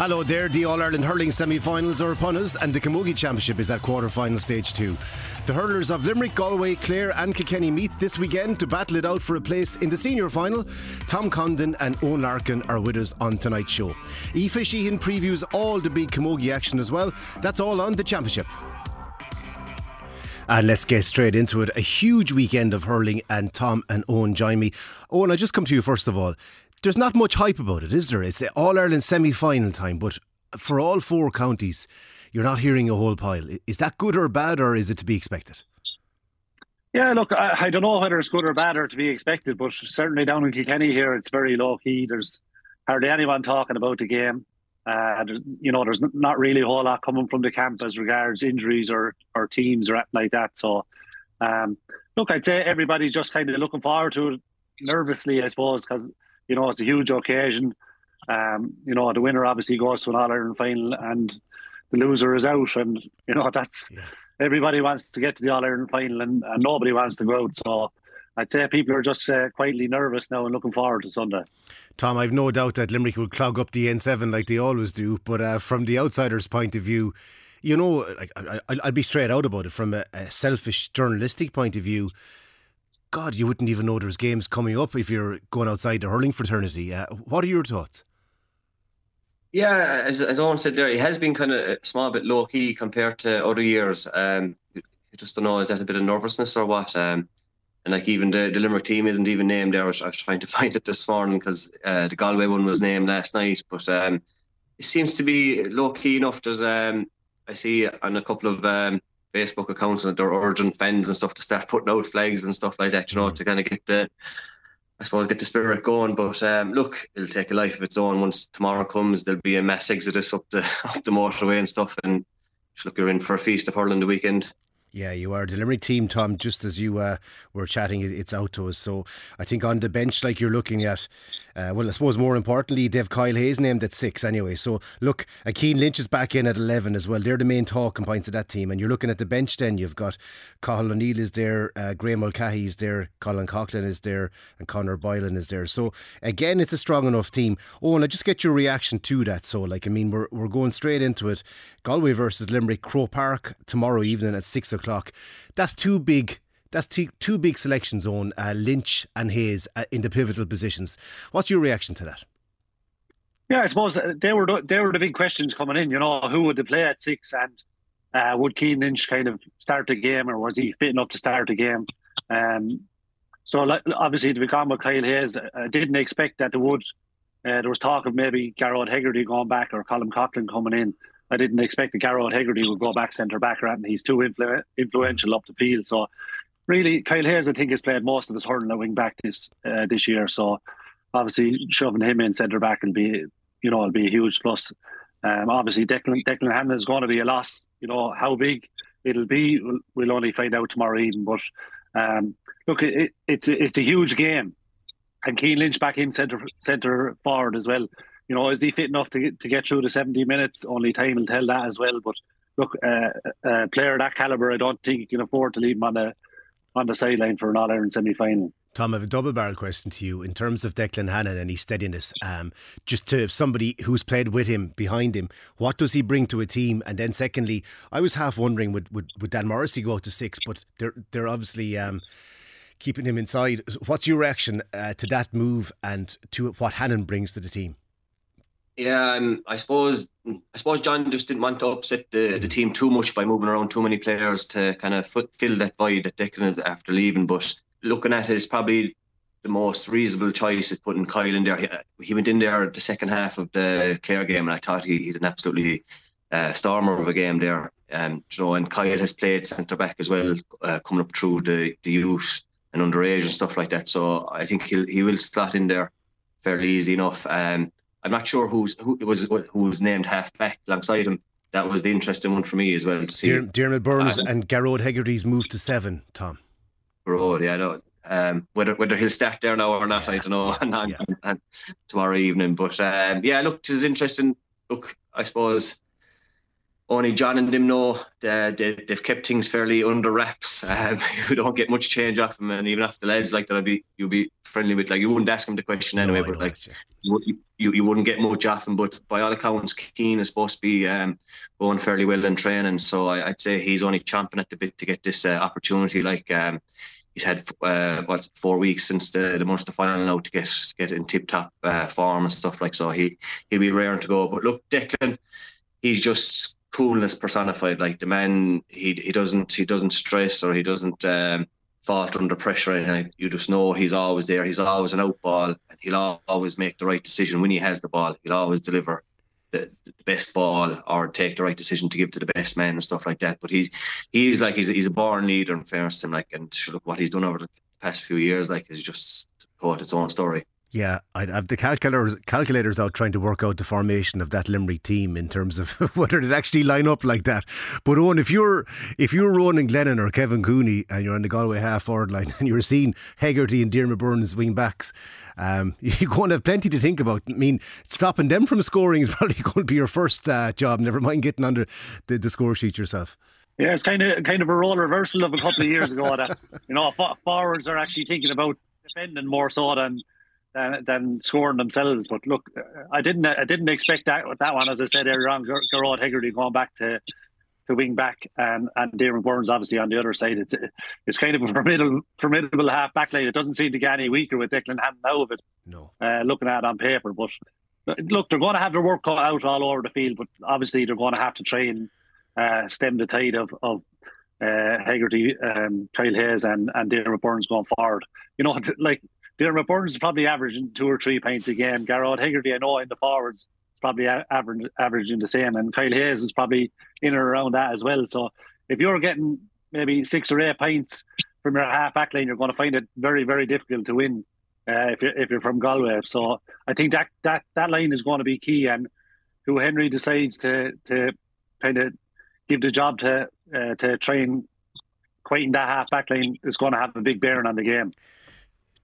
Hello there. The All Ireland Hurling semi finals are upon us, and the Camogie Championship is at quarter final stage two. The hurlers of Limerick, Galway, Clare, and Kilkenny meet this weekend to battle it out for a place in the senior final. Tom Condon and Eoin Larkin are with us on tonight's show. Aoife Sheehan previews all the big Camogie action as well. That's all on the championship. And let's get straight into it. A huge weekend of hurling, and Tom and Eoin join me. Eoin, I just come to you first of all there's not much hype about it, is there? It's All Ireland semi final time, but for all four counties, you're not hearing a whole pile. Is that good or bad, or is it to be expected? Yeah, look, I, I, don't know whether it's good or bad or to be expected, but certainly down in Kilkenny here, it's very low key. There's hardly anyone talking about the game. Uh, you know, there's not really a whole lot coming from the camp as regards injuries or, or teams or anything like that. So, um, look, I'd say everybody's just kind of looking forward to it nervously, I suppose, because you know, it's a huge occasion. Um, you know, the winner obviously goes to an All Ireland final, and the loser is out. And you know, that's yeah. everybody wants to get to the All Ireland final, and, and, nobody wants to go out. So. I'd say people are just uh, quietly nervous now and looking forward to Sunday. Tom, I've no doubt that Limerick will clog up the N7 like they always do, but uh, from the outsider's point of view, you know, I, will be straight out about it. From a, a selfish journalistic point of view, God, you wouldn't even know there's games coming up if you're going outside the hurling fraternity. Uh, what are your thoughts? Yeah, as, as Eoin said there, it has been kind of a small bit low key compared to other years. Um, just don't know, is that a bit of nervousness or what? Um, and like even the, the Limerick team isn't even named there. I was, I was trying to find it this morning because uh, the Galway one was named last night, but um, it seems to be low key enough. There's um, I see on a couple of um, Facebook accounts and they're urging fans and stuff to start putting out flags and stuff like that, you know, mm. to kind of get the, I suppose, get the spirit going. But um, look, it'll take a life of its own. Once tomorrow comes, there'll be a mass exodus up the up the motorway and stuff. And look, you're in for a feast of hurling the weekend. Yeah, you are. Delivery team, Tom, just as you uh, were chatting, it's out to us. So I think on the bench, like you're looking at, uh, well, I suppose more importantly, they've Kyle Hayes named at six anyway. So look, Cian Lynch is back in at 11 as well. They're the main talking points of that team. And you're looking at the bench then, you've got Cathal O'Neill is there, uh, Graeme Mulcahy is there, Colin Coughlan is there, and Conor Boylan is there. So again, it's a strong enough team. Oh, and I just get your reaction to that. So, like, I mean, we're, we're going straight into it. Galway versus Limerick, Croke Park tomorrow evening at six o'clock. That's too big. That's two, two big selections on uh, Lynch and Hayes uh, in the pivotal positions. What's your reaction to that? Yeah, I suppose uh, they were the, they were the big questions coming in. You know, who would they play at six, and uh, would Cian Lynch kind of start the game, or was he fit enough to start the game? Um, so obviously, to become with Kyle Hayes, I didn't expect that they would. Uh, there was talk of maybe Gearóid Hegarty going back or Colin Coughlan coming in. I didn't expect that Gearóid Hegarty would go back centre back, and he's too influ- influential up the field. So, really, Kyle Hayes, I think, has played most of his hurling at wing back this uh, this year. So, obviously, shoving him in centre back will be, you know, will be a huge plus. Um, obviously, Declan, Declan Hannon is going to be a loss. You know how big it'll be. We'll, we'll only find out tomorrow evening. But um, look, it, it's it's a huge game, and Cian Lynch back in centre centre forward as well you know, is he fit enough to get, to get through the 70 minutes? Only time will tell that as well. But look, uh, a player of that caliber, I don't think you can afford to leave him on the on the sideline for an All Ireland semi final. Tom, I have a double barrel question to you in terms of Declan Hannon and his steadiness. Um, just to somebody who's played with him, behind him, what does he bring to a team? And then, secondly, I was half wondering would would, would Dan Morrissey go out to six, but they're they're obviously. Um, keeping him inside. What's your reaction uh, to that move and to what Hannon brings to the team? Yeah, um, I suppose I suppose John just didn't want to upset the, the team too much by moving around too many players to kind of fill that void that Declan is after leaving. But looking at it, it's probably the most reasonable choice is putting Kyle in there. He, he went in there the second half of the Clare game, and I thought he, he had an absolutely uh, stormer of a game there. Um, you know, and Kyle has played centre back as well, uh, coming up through the, the youth and underage and stuff like that. So I think he'll he will slot in there fairly easy enough. Um, I'm not sure who's who was who was named half back alongside him. That was the interesting one for me as well to see. Dear, Diarmaid Byrnes uh, and Gearóid Hegarty's moved to seven. Tom. Gearóid, yeah, no. Um, whether whether he'll start there now or not, yeah. I don't know. and, and, yeah. and tomorrow evening, but um, yeah, look, it is interesting. Look, I suppose only John and them know uh, they, have kept things fairly under wraps. Um, you don't get much change off them, and even after the lads like that, I'd be you'd be friendly with. Like you wouldn't ask him the question anyway, no, but like you, you, you wouldn't get much off him. But by all accounts, Cian is supposed to be um, going fairly well in training, so I, would say he's only chomping at the bit to get this uh, opportunity. Like um, he's had uh, what four weeks since the the Munster final now to get get in tip top uh, form and stuff like so. He he'll be raring to go. But look, Declan, he's just coolness personified. Like the man, he he doesn't he doesn't stress or he doesn't um, under pressure. And you just know he's always there. He's always an out ball, and he'll always make the right decision when he has the ball. He'll always deliver the, the, best ball or take the right decision to give to the best man and stuff like that. But he's he's like he's he's a born leader in fairness to him. Like and look what he's done over the past few years. Like is just told its own story. Yeah, I'd have the calculators calculators out trying to work out the formation of that Limerick team in terms of whether it actually line up like that. But Eoin, if you're if you're Ronan Glennon or Kevin Cooney and you're on the Galway half forward line and you're seeing Hegarty and Diarmaid Byrnes wing backs, um, you're going to have plenty to think about. I mean, stopping them from scoring is probably going to be your first uh, job. Never mind getting under the, the score sheet yourself. Yeah, it's kind of kind of a role reversal of a couple of years ago. That you know, forwards are actually thinking about defending more so than than, than scoring themselves. But look, I didn't I didn't expect that that one. As I said earlier on, Gearóid Hegarty going back to to wing back and and Diarmaid Byrnes obviously on the other side. It's it's kind of a formidable formidable half back line. It doesn't seem to get any weaker with Declan Hannon out of it. No, uh, looking at it on paper, but look, they're going to have their work cut out all over the field. But obviously, they're going to have to try and uh, stem the tide of of uh, Hegarty, um, Kyle Hayes, and and Diarmaid Byrnes going forward. You know, like Diarmaid Byrnes is probably averaging two or three points a game. Gearóid Hegarty, I know in the forwards, is probably average, averaging the same. And Kyle Hayes is probably in or around that as well. So if you're getting maybe six or eight points from your half back line, you're going to find it very, very difficult to win uh, if, you're, if you're from Galway. So I think that, that, that line is going to be key. And who Henry decides to, to kind of give the job to, uh, to try and quieten that half back line is going to have a big bearing on the game.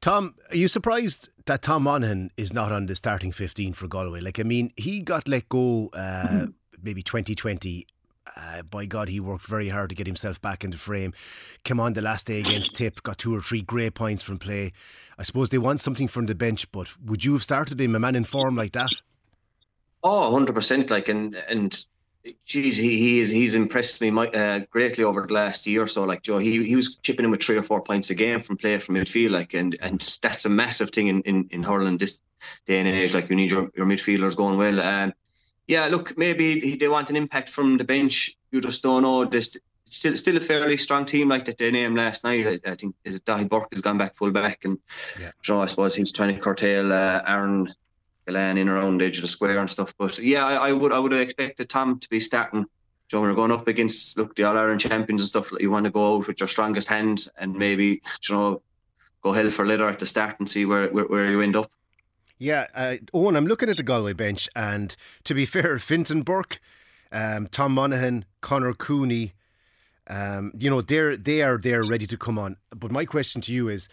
Tom, are you surprised that Tom Monaghan is not on the starting 15 for Galway? Like, I mean, he got let go uh, mm-hmm. maybe 2020. Uh, by God, he worked very hard to get himself back into frame. Came on the last day against Tip, got two or three great points from play. I suppose they want something from the bench, but would you have started him, a man in form like that? Oh, 100%. Like, and, and geez, he, he is he's impressed me uh, greatly over the last year or so. Like Joe, he he was chipping in with three or four points a game from play from midfield, like and and that's a massive thing in in, in hurling this day and age. Like you need your, your midfielders going well. Um, yeah, look, maybe they want an impact from the bench. You just don't know. This still still a fairly strong team like that they named last night. I, I think is it Daithí Burke has gone back full back, and yeah. you know, I suppose he's trying to curtail uh, Aaron Gillane in around the edge of the square and stuff. But yeah, I, I would I would have expected Tom to be starting. Joe, when you're going up against look the All Ireland champions and stuff, you want to go out with your strongest hand and maybe you know go hell for leather at the start and see where where, where you end up. Yeah, uh, Eoin, I'm looking at the Galway bench, and to be fair, Fintan Burke, um, Tom Monaghan, Conor Cooney, um, you know, they're they are they're ready to come on. But my question to you is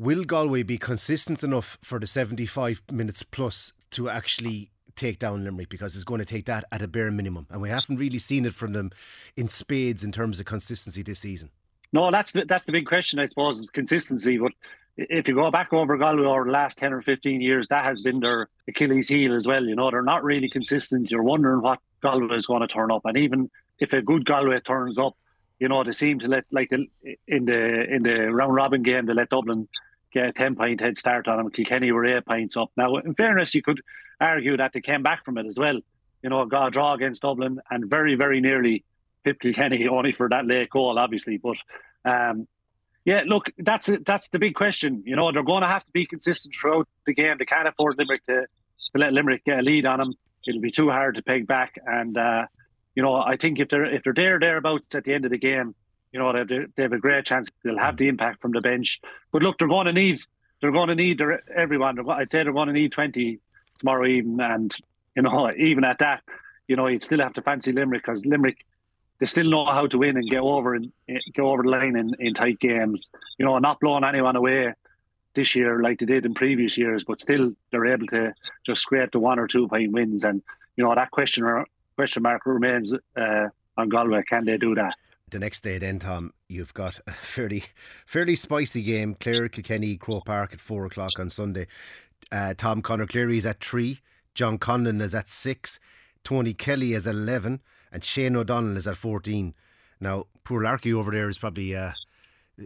Will Galway be consistent enough for the 75 minutes plus to actually take down Limerick because it's going to take that at a bare minimum. And we haven't really seen it from them in spades in terms of consistency this season. No, that's the, that's the big question, I suppose, is consistency. But if you go back over Galway over the last 10 or 15 years, that has been their Achilles heel as well. You know, they're not really consistent. You're wondering what Galway is going to turn up. And even if a good Galway turns up, you know, they seem to let, like the, in the in the round robin game, they let Dublin get a 10 point head start on them. Kilkenny were eight points up. Now, in fairness, you could argue that they came back from it as well. You know, got a draw against Dublin and very, very nearly pipped Kilkenny only for that late goal, obviously. But um, yeah, look, that's that's the big question. You know, they're going to have to be consistent throughout the game. They can't afford Limerick to, to let Limerick get a lead on them. It'll be too hard to peg back. And uh, you know, I think if they're if they're there thereabouts at the end of the game, you know, they, they have a great chance. They'll have the impact from the bench. But look, they're going to need they're going to need their, everyone. I'd say they're going to need twenty tomorrow evening, and you know, even at that, you know, you'd still have to fancy Limerick because Limerick they still know how to win and get over and go over the line in, in tight games. You know, not blowing anyone away this year like they did in previous years, but still they're able to just scrape the one or two point wins. And you know that question question mark remains uh, on Galway. Can they do that? The next day, then, Tom, you've got a fairly, fairly spicy game. Clare Kilkenny, Croke Park at four o'clock on Sunday. Uh, Tom Conor Cleary is at three. John Conlon is at six. Tony Kelly is at eleven, and Shane O'Donnell is at fourteen. Now, poor Larky over there is probably uh,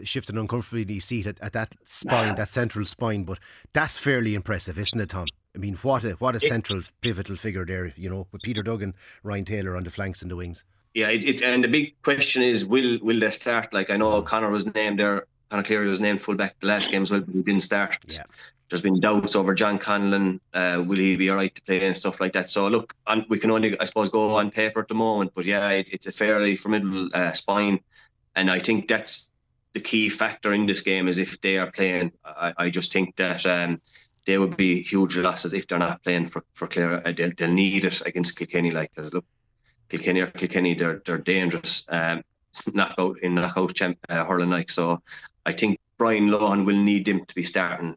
shifting uncomfortably in his seat at, at that spine, that central spine. But that's fairly impressive, isn't it, Tom? I mean, what a what a central pivotal figure there, you know, with Peter Duggan, Ryan Taylor on the flanks and the wings. Yeah, it, it, and the big question is, will will they start? Like I know Conor was named there, Conor Cleary was named fullback the last game as well, but he didn't start. Yeah. There's been doubts over John Conlon. Uh, will he be all right to play and stuff like that? So look, on, we can only, I suppose, go on paper at the moment. But yeah, it, it's a fairly formidable uh, spine, and I think that's the key factor in this game. Is if they are playing, I, I just think that. Um, they would be huge losses if they're not playing for for Clare. Uh, they'll, they'll need it against Kilkenny, like because look, Kilkenny or Kilkenny, they're they're dangerous. Um, knockout in knockout champ uh, hurling like so. I think Brian Lohan will need him to be starting,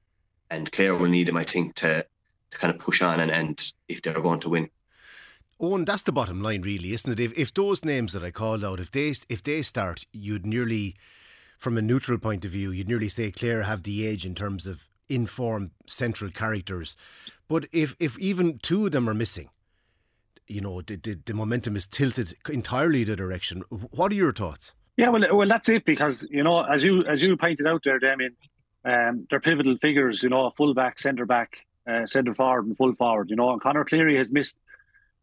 and Clare will need him. I think to to kind of push on and end if they're going to win. And that's the bottom line, really, isn't it? If if those names that I called out, if they if they start, you'd nearly, from a neutral point of view, you'd nearly say Clare have the edge in terms of informed central characters. But if if even two of them are missing, you know, the, the, the momentum is tilted entirely the direction. What are your thoughts? Yeah, well, well, that's it because you know, as you as you pointed out there, Damian, um, they're pivotal figures. You know, full back, centre back, uh, centre forward, and full forward. You know, and Conor Cleary has missed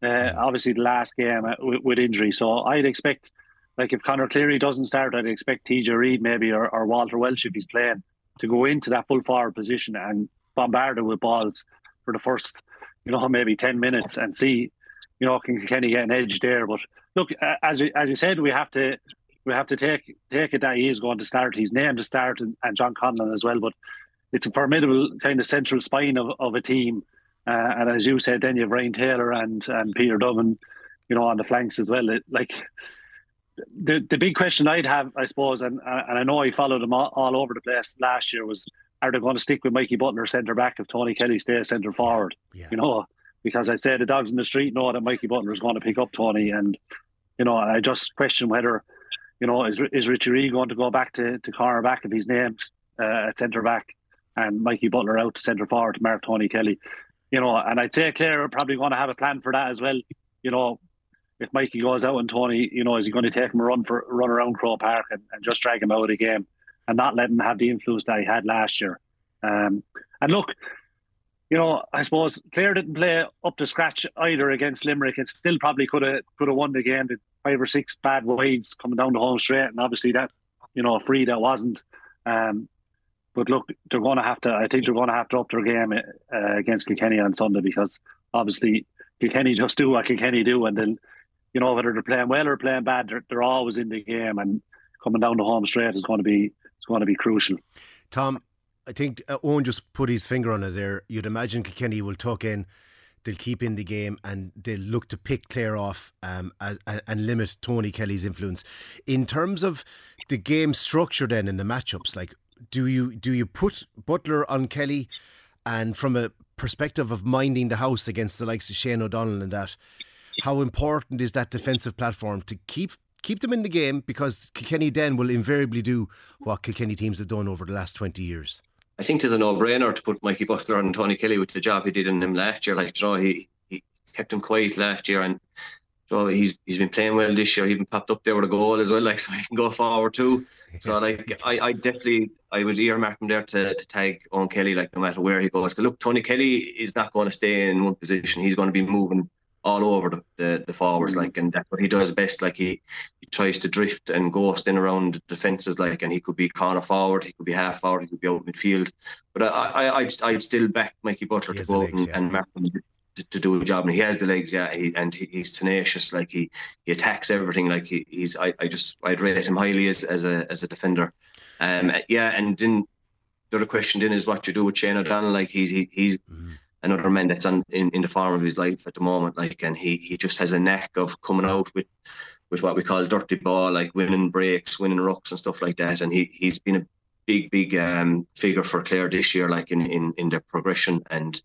uh, obviously the last game uh, with, with, injury. So I'd expect, like, if Conor Cleary doesn't start, I'd expect TJ Reid maybe or, or Walter Walsh if he's playing to go into that full forward position and bombard it with balls for the first, you know, maybe ten minutes and see, you know, can Kenny get an edge there. But look, as you, as you said, we have to we have to take take it that he is going to start. He's named to start and, and John Conlon as well. But it's a formidable kind of central spine of, of a team. Uh, and as you said, then you have Ryan Taylor and and Peter Duggan, you know, on the flanks as well. It, like the the big question I'd have, I suppose, and and I know I followed them all, all over the place last year was, are they going to stick with Mikey Butler centre back if Tony Kelly stays centre forward? Yeah. You know, because I say the dogs in the street know that Mikey Butler is going to pick up Tony, and you know, I just question whether, you know, is is Richie Reid going to go back to to corner back if he's named uh, at centre back, and Mikey Butler out to centre forward to mark Tony Kelly, you know, and I'd say Clare are probably going to have a plan for that as well. You know, if Mikey goes out and Tony, you know, is he going to take him a run for run around Croke Park and, and just drag him out of the game and not let him have the influence that he had last year? Um, and look, you know, I suppose Clare didn't play up to scratch either against Limerick and still probably could have could have won the game. With five or six bad wides coming down the home straight, and obviously that, you know, free that wasn't. Um, but look, they're going to have to. I think they're going to have to up their game uh, against Kilkenny on Sunday because obviously Kilkenny just do what Kilkenny do, and then you know, whether they're playing well or playing bad, they're, they're always in the game, and coming down the home straight is going to be it's going to be crucial. Tom, I think uh, Eoin just put his finger on it there. You'd imagine Kilkenny will tuck in, they'll keep in the game, and they'll look to pick Clare off um, as, and limit Tony Kelly's influence. In terms of the game structure, then in the matchups, like do you do you put Butler on Kelly, and from a perspective of minding the house against the likes of Shane O'Donnell and that, how important is that defensive platform to keep keep them in the game because Kilkenny then will invariably do what Kilkenny teams have done over the last 20 years. I think it's a no-brainer to put Mikey Butler and Tony Kelly with the job he did in him last year. Like, you know, he, he kept him quiet last year and so he's he's been playing well this year. He even popped up there with a goal as well, like so he can go forward too. So like I, I definitely I would earmark him there to, to tag on Kelly like no matter where he goes. Look, Tony Kelly is not going to stay in one position. He's going to be moving all over the, the, the forwards, mm-hmm. like, and that's what he does best. Like he, he tries to drift and ghost in around the defences, like, and he could be corner forward, he could be half forward, he could be out midfield. But I, I, I'd, I'd still back Mikey Butler he to go legs, and, yeah. and mark him to, to, do a job, and he has the legs, yeah, he, and he, he's tenacious, like he, he attacks everything, like he, he's, I, I just, I'd rate him highly as, as a, as a defender. Um, yeah, and then the other question then is what you do with Shane O'Donnell, like he's, he, he's. Mm another man that's on in, in the form of his life at the moment. Like, and he he just has a knack of coming out with with what we call dirty ball, like winning breaks, winning rucks and stuff like that. And he he's been a big big um, figure for Clare this year, like in in in their progression. And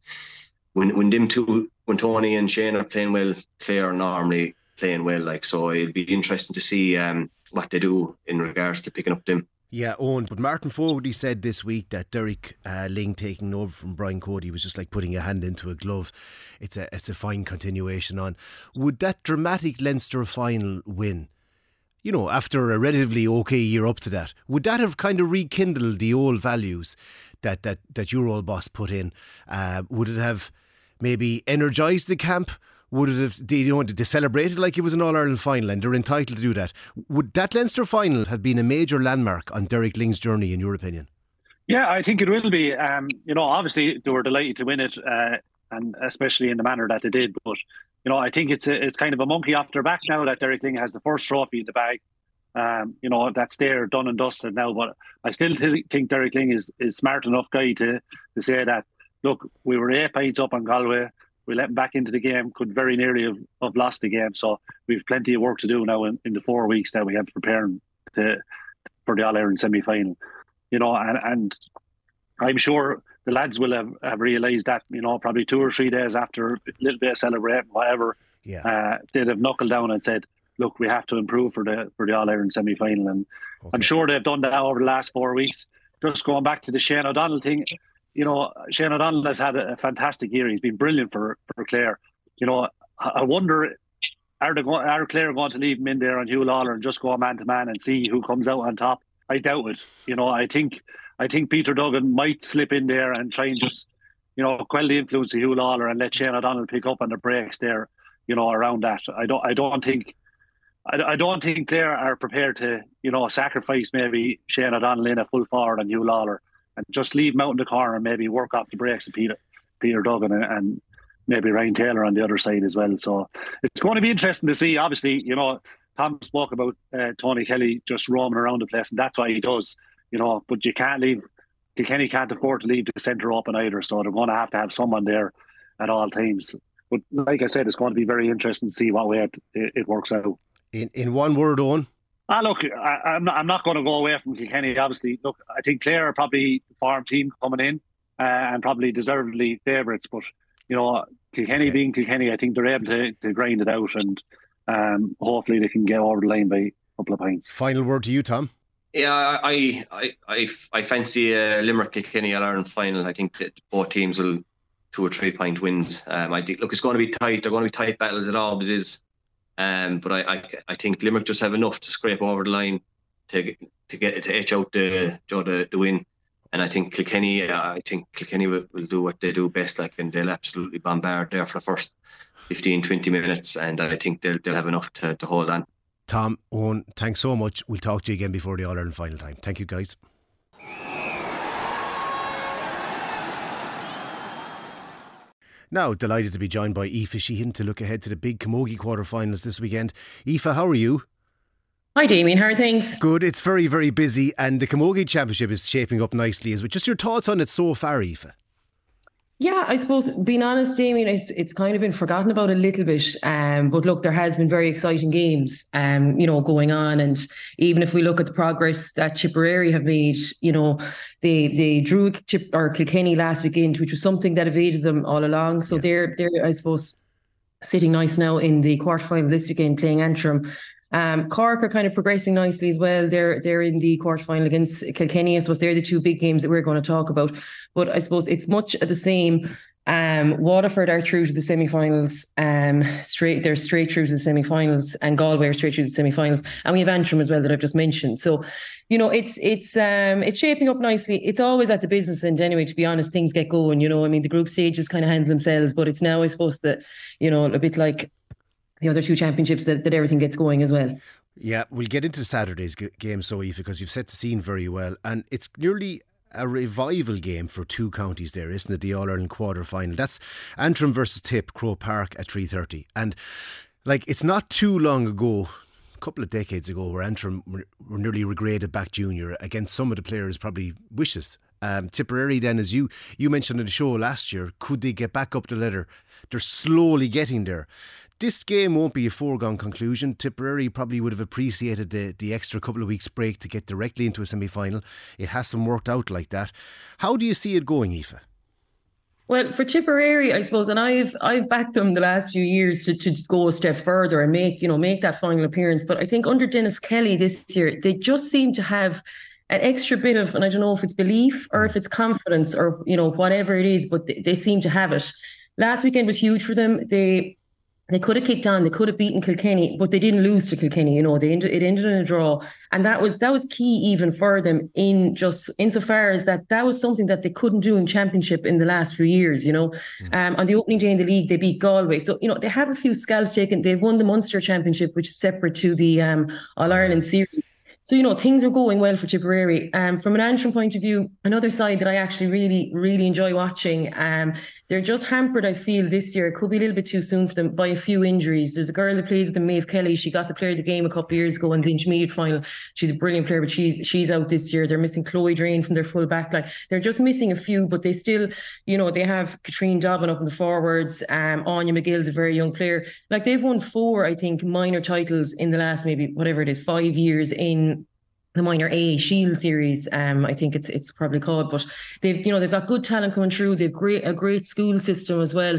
when when them two, when Tony and Shane are playing well, Clare normally playing well. Like so, it'll be interesting to see um, what they do in regards to picking up them. Yeah, owned. But Martin Fogarty said this week that Derek uh, Lyng taking over from Brian Cody was just like putting a hand into a glove. It's a it's a fine continuation on. Would that dramatic Leinster final win, you know, after a relatively okay year up to that, would that have kind of rekindled the old values that that that your old boss put in? Uh, would it have maybe energised the camp? Would it have, you know, did they it like it was an All Ireland final and they're entitled to do that. Would that Leinster final have been a major landmark on Derek Lyng's journey, in your opinion? Yeah, I think it will be. Um, you know, obviously they were delighted to win it, uh, and especially in the manner that they did. But you know, I think it's a, it's kind of a monkey off their back now that Derek Lyng has the first trophy in the bag. Um, you know, that's there, done and dusted now. But I still th- think Derek Lyng is is smart enough guy to to say that. Look, we were eight points up on Galway we let them back into the game, could very nearly have, have lost the game. So we've plenty of work to do now in, in the four weeks that we have preparing to, for the All Ireland semi final. You know, and, and I'm sure the lads will have, have realised that, you know, probably two or three days after a little bit of celebrating, whatever, yeah. uh, they'd have knuckled down and said, look, we have to improve for the for the All Ireland semi final. And okay. I'm sure they've done that over the last four weeks. Just going back to the Shane O'Donnell thing, you know, Shane O'Donnell has had a, fantastic year. He's been brilliant for, for Clare. You know, I wonder are they are Clare going to leave him in there on Huw Lawlor and just go man to man and see who comes out on top? I doubt it. You know, I think I think Peter Duggan might slip in there and try and just, you know, quell the influence of Huw Lawlor and let Shane O'Donnell pick up on the breaks there, you know, around that. I don't I don't think I, I don't think Clare are prepared to, you know, sacrifice maybe Shane O'Donnell in a full forward and Huw Lawlor and just leave him out in the corner and maybe work off the breaks of Peter Peter Duggan and, and maybe Ryan Taylor on the other side as well. So it's going to be interesting to see. Obviously, you know, Tom spoke about uh, Tony Kelly just roaming around the place, and that's why he does. You know, but you can't leave. Kilkenny can't afford to leave the centre open either, so they're going to have to have someone there at all times. But like I said, it's going to be very interesting to see what way it, it, it works out. In in one word, on Ah, look, I, am not, I'm not going to go away from Kilkenny. Obviously, look, I think Clare are probably the farm team coming in uh, and probably deservedly favourites. But you know, Kilkenny okay. being Kilkenny, I think they're able to, to grind it out, and um, hopefully they can get over the line by a couple of points. Final word to you, Tom. Yeah, I I I, I fancy a Limerick Kilkenny All Ireland final. I think that both teams will two or three point wins. Um, I think look, it's going to be tight. They're going to be tight battles. It always is. Um, but I, I, I think Limerick just have enough to scrape over the line to to get to edge out the the, the win. And I think Kilkenny, I think Kilkenny will, will, do what they do best, like, and they'll absolutely bombard there for the first 15, 20 minutes. And I think they'll, they'll have enough to, to hold on. Tom, Eoin, thanks so much. We'll talk to you again before the All Ireland final time. Thank you, guys. Now, delighted to be joined by Aoife Sheehan to look ahead to the big Camogie quarterfinals this weekend. Aoife, how are you? Hi, Damian. How are things? Good. It's very, very busy, and the Camogie Championship is shaping up nicely as well. Just your thoughts on it so far, Aoife? Yeah, I suppose being honest, Damian, it's it's kind of been forgotten about a little bit. Um, but look, there has been very exciting games, um, you know, going on, and even if we look at the progress that Tipperary have made, you know, they they drew Chip or Kilkenny last weekend, which was something that evaded them all along. So yeah. they're they're I suppose sitting nice now in the quarterfinal this weekend, playing Antrim. Um, Cork are kind of progressing nicely as well. They're they're in the quarterfinal against Kilkenny. I suppose they're the two big games that we're going to talk about. But I suppose it's much the same. Um, Waterford are through to the semi-finals. Um, straight they're straight through to the semi-finals, and Galway are straight through to the semi-finals. And we have Antrim as well that I've just mentioned. So, you know, it's it's um it's shaping up nicely. It's always at the business end anyway. To be honest, things get going. You know, I mean, the group stages kind of handle themselves, but it's now I suppose that you know a bit like the other two championships that, that everything gets going as well. Yeah, we'll get into Saturday's game, so Eve, because you've set the scene very well, and it's nearly a revival game for two counties there, isn't it? The All Ireland quarter final. That's Antrim versus Tip, Croke Park at three thirty, and like it's not too long ago. A couple of decades ago, where Antrim were, were nearly regraded back junior against some of the players' probably wishes. Um, Tipperary, then, as you you mentioned in the show last year, could they get back up the ladder? They're slowly getting there this game won't be a foregone conclusion. Tipperary probably would have appreciated the, the extra couple of weeks break to get directly into a semi final. It hasn't worked out like that. How do you see it going, Aoife? Well, for Tipperary, I suppose, and I've I've backed them the last few years to, to go a step further and make you know make that final appearance. But I think under Dennis Kelly this year, they just seem to have an extra bit of, and I don't know if it's belief or if it's confidence or you know whatever it is, but they, they seem to have it. Last weekend was huge for them. They they could have kicked on, they could have beaten Kilkenny, but they didn't lose to Kilkenny. You know, they ended, it ended in a draw, and that was that was key even for them in just insofar as that that was something that they couldn't do in Championship in the last few years. You know, mm. um, on the opening day in the league, they beat Galway, so you know they have a few scalps taken. They've won the Munster Championship, which is separate to the um, All Ireland series. So, you know, things are going well for Tipperary. Um, from an Antrim point of view, another side that I actually really, really enjoy watching, um, they're just hampered, I feel, this year. It could be a little bit too soon for them by a few injuries. There's a girl that plays with them, Maeve Kelly. She got the player of the game a couple of years ago in the intermediate final. She's a brilliant player, but she's she's out this year. They're missing Chloe Drain from their full back line. They're just missing a few, but they still, you know, they have Katrine Dobbin up in the forwards. Um, Anya McGill's a very young player. Like they've won four, I think, minor titles in the last maybe whatever it is, five years in the minor A Shield series, um, I think it's it's probably called, but they've you know they've got good talent coming through. They've great a great school system as well.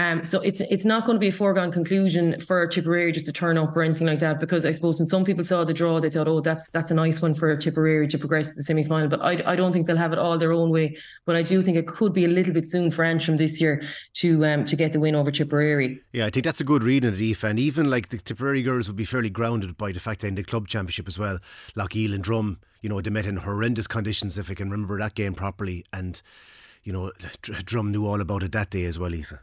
Um, so it's it's not going to be a foregone conclusion for Tipperary just to turn up or anything like that because I suppose when some people saw the draw they thought oh that's that's a nice one for Tipperary to progress to the semi final but I, I don't think they'll have it all their own way. But I do think it could be a little bit soon for Antrim this year to um to get the win over Tipperary. Yeah, I think that's a good reading of it, and even like the Tipperary girls would be fairly grounded by the fact that in the club championship as well, Loughgiel and Drum, you know, they met in horrendous conditions if I can remember that game properly, and you know, Drum knew all about it that day as well, Aoife.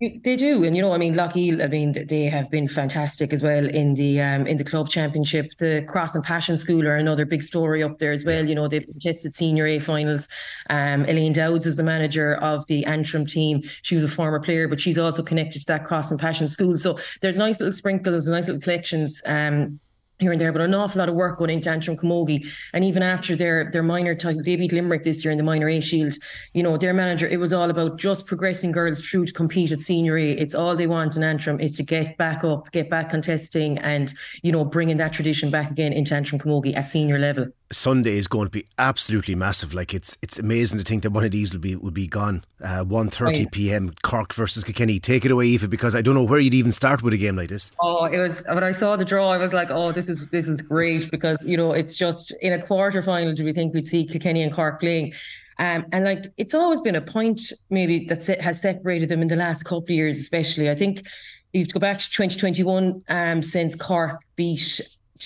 They do, and you know, I mean, Loughgiel, I mean, they have been fantastic as well in the um, in the club championship. The Cross and Passion School are another big story up there as well. You know, they've contested senior A finals. Um, Elaine Dowds is the manager of the Antrim team. She was a former player, but she's also connected to that Cross and Passion School. So there's nice little sprinkles, nice little collections. Um, here and there, but an awful lot of work going into Antrim Camogie. And even after their their minor title, they beat Limerick this year in the minor A Shield. You know, their manager, it was all about just progressing girls through to compete at senior A. It's all they want in Antrim is to get back up, get back contesting, and you know, bringing that tradition back again into Antrim Camogie at senior level. Sunday is going to be absolutely massive. Like it's it's amazing to think that one of these will be will be gone. Uh, 1.30 right. p.m. Cork versus Kilkenny. Take it away, Aoife, because I don't know where you'd even start with a game like this. Oh, it was when I saw the draw, I was like, oh, this is this is great because you know it's just in a quarter final. Do we think we'd see Kilkenny and Cork playing? Um, and like it's always been a point maybe that has separated them in the last couple of years, especially. I think you have to go back to 2021 um, since Cork beat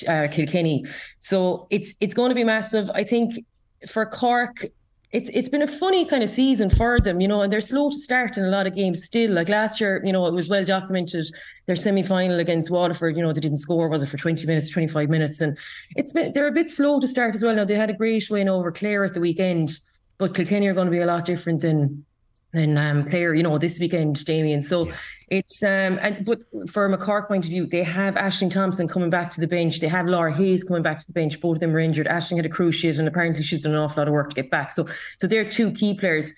uh, Kilkenny. So it's it's going to be massive. I think for Cork, it's it's been a funny kind of season for them, you know, and they're slow to start in a lot of games still. Like last year, you know, it was well documented their semi final against Waterford, you know, they didn't score, was it for 20 minutes, 25 minutes? And it's been they're a bit slow to start as well. Now they had a great win over Clare at the weekend, but Kilkenny are going to be a lot different than than um, player, you know, this weekend, Damian. So yeah. it's um and but from a Cork point of view, they have Ashling Thompson coming back to the bench. They have Laura Hayes coming back to the bench. Both of them were injured. Ashling had a cruciate, and apparently she's done an awful lot of work to get back. So so they're two key players.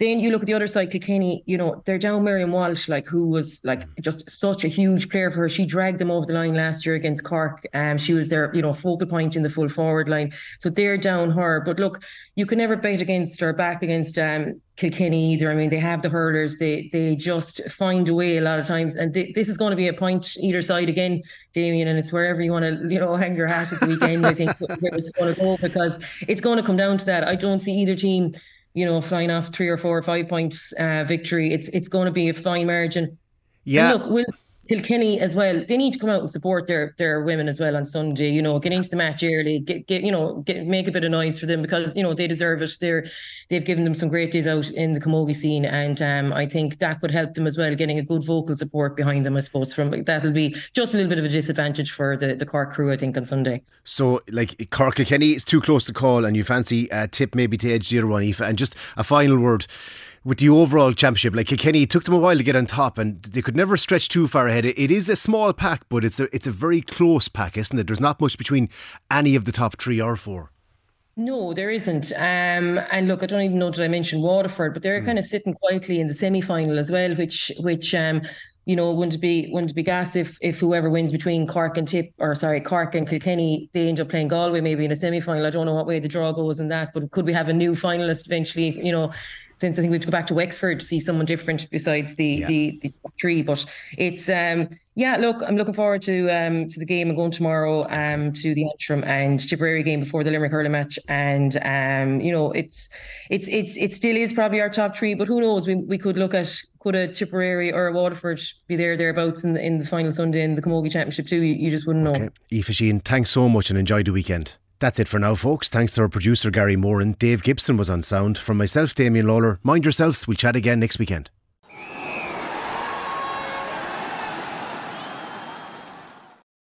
Then you look at the other side, Kilkenny, you know, they're down Miriam Walsh, like who was like just such a huge player for her. She dragged them over the line last year against Cork. Um, she was their, you know, focal point in the full forward line. So they're down her. But look, you can never bet against or back against um Kilkenny either. I mean, they have the hurlers. They they just find a way a lot of times. And this is going to be a point either side again, Damian, and it's wherever you want to, you know, hang your hat at the weekend, I think where it's going to go because it's going to come down to that. I don't see either team you know, flying off three or four or five points uh, victory. It's it's going to be a fine margin. Yeah. And look, will Kilkenny as well. They need to come out and support their their women as well on Sunday. You know, get into the match early, get get you know, get make a bit of noise for them because you know they deserve it. They're they've given them some great days out in the camogie scene, and um, I think that could help them as well, getting a good vocal support behind them. I suppose from that'll be just a little bit of a disadvantage for the the Cork crew. I think on Sunday. So like Cork Kilkenny is too close to call, and you fancy a tip maybe to edge other one, Aoife. And just a final word with the overall championship, like Kilkenny, it took them a while to get on top, and they could never stretch too far ahead. It is a small pack, but it's a it's a very close pack, isn't it? There's not much between any of the top three or four. No, there isn't. Um, and look, I don't even know did I mention Waterford, but they're mm. kind of sitting quietly in the semi final as well, which which um, you know, wouldn't be wouldn't be gas if if whoever wins between Cork and Tip or sorry Cork and Kilkenny they end up playing Galway maybe in a semi final. I don't know what way the draw goes in that, but could we have a new finalist eventually? You know, since I think we have to go back to Wexford to see someone different besides the yeah. the, the three. But it's um yeah, look, I'm looking forward to um to the game and going tomorrow um to the Antrim and Tipperary game before the Limerick hurling match. And um, you know, it's it's it's it still is probably our top three, but who knows? We we could look at could a Tipperary or a Waterford be there thereabouts in the in the final Sunday in the Camogie Championship too? You, you just wouldn't know. Okay. Aoife Sheehan, thanks so much and enjoy the weekend. That's it for now, folks. Thanks to our producer Gary Moran. Dave Gibson was on sound. From myself, Damian Lawlor. Mind yourselves. We'll chat again next weekend.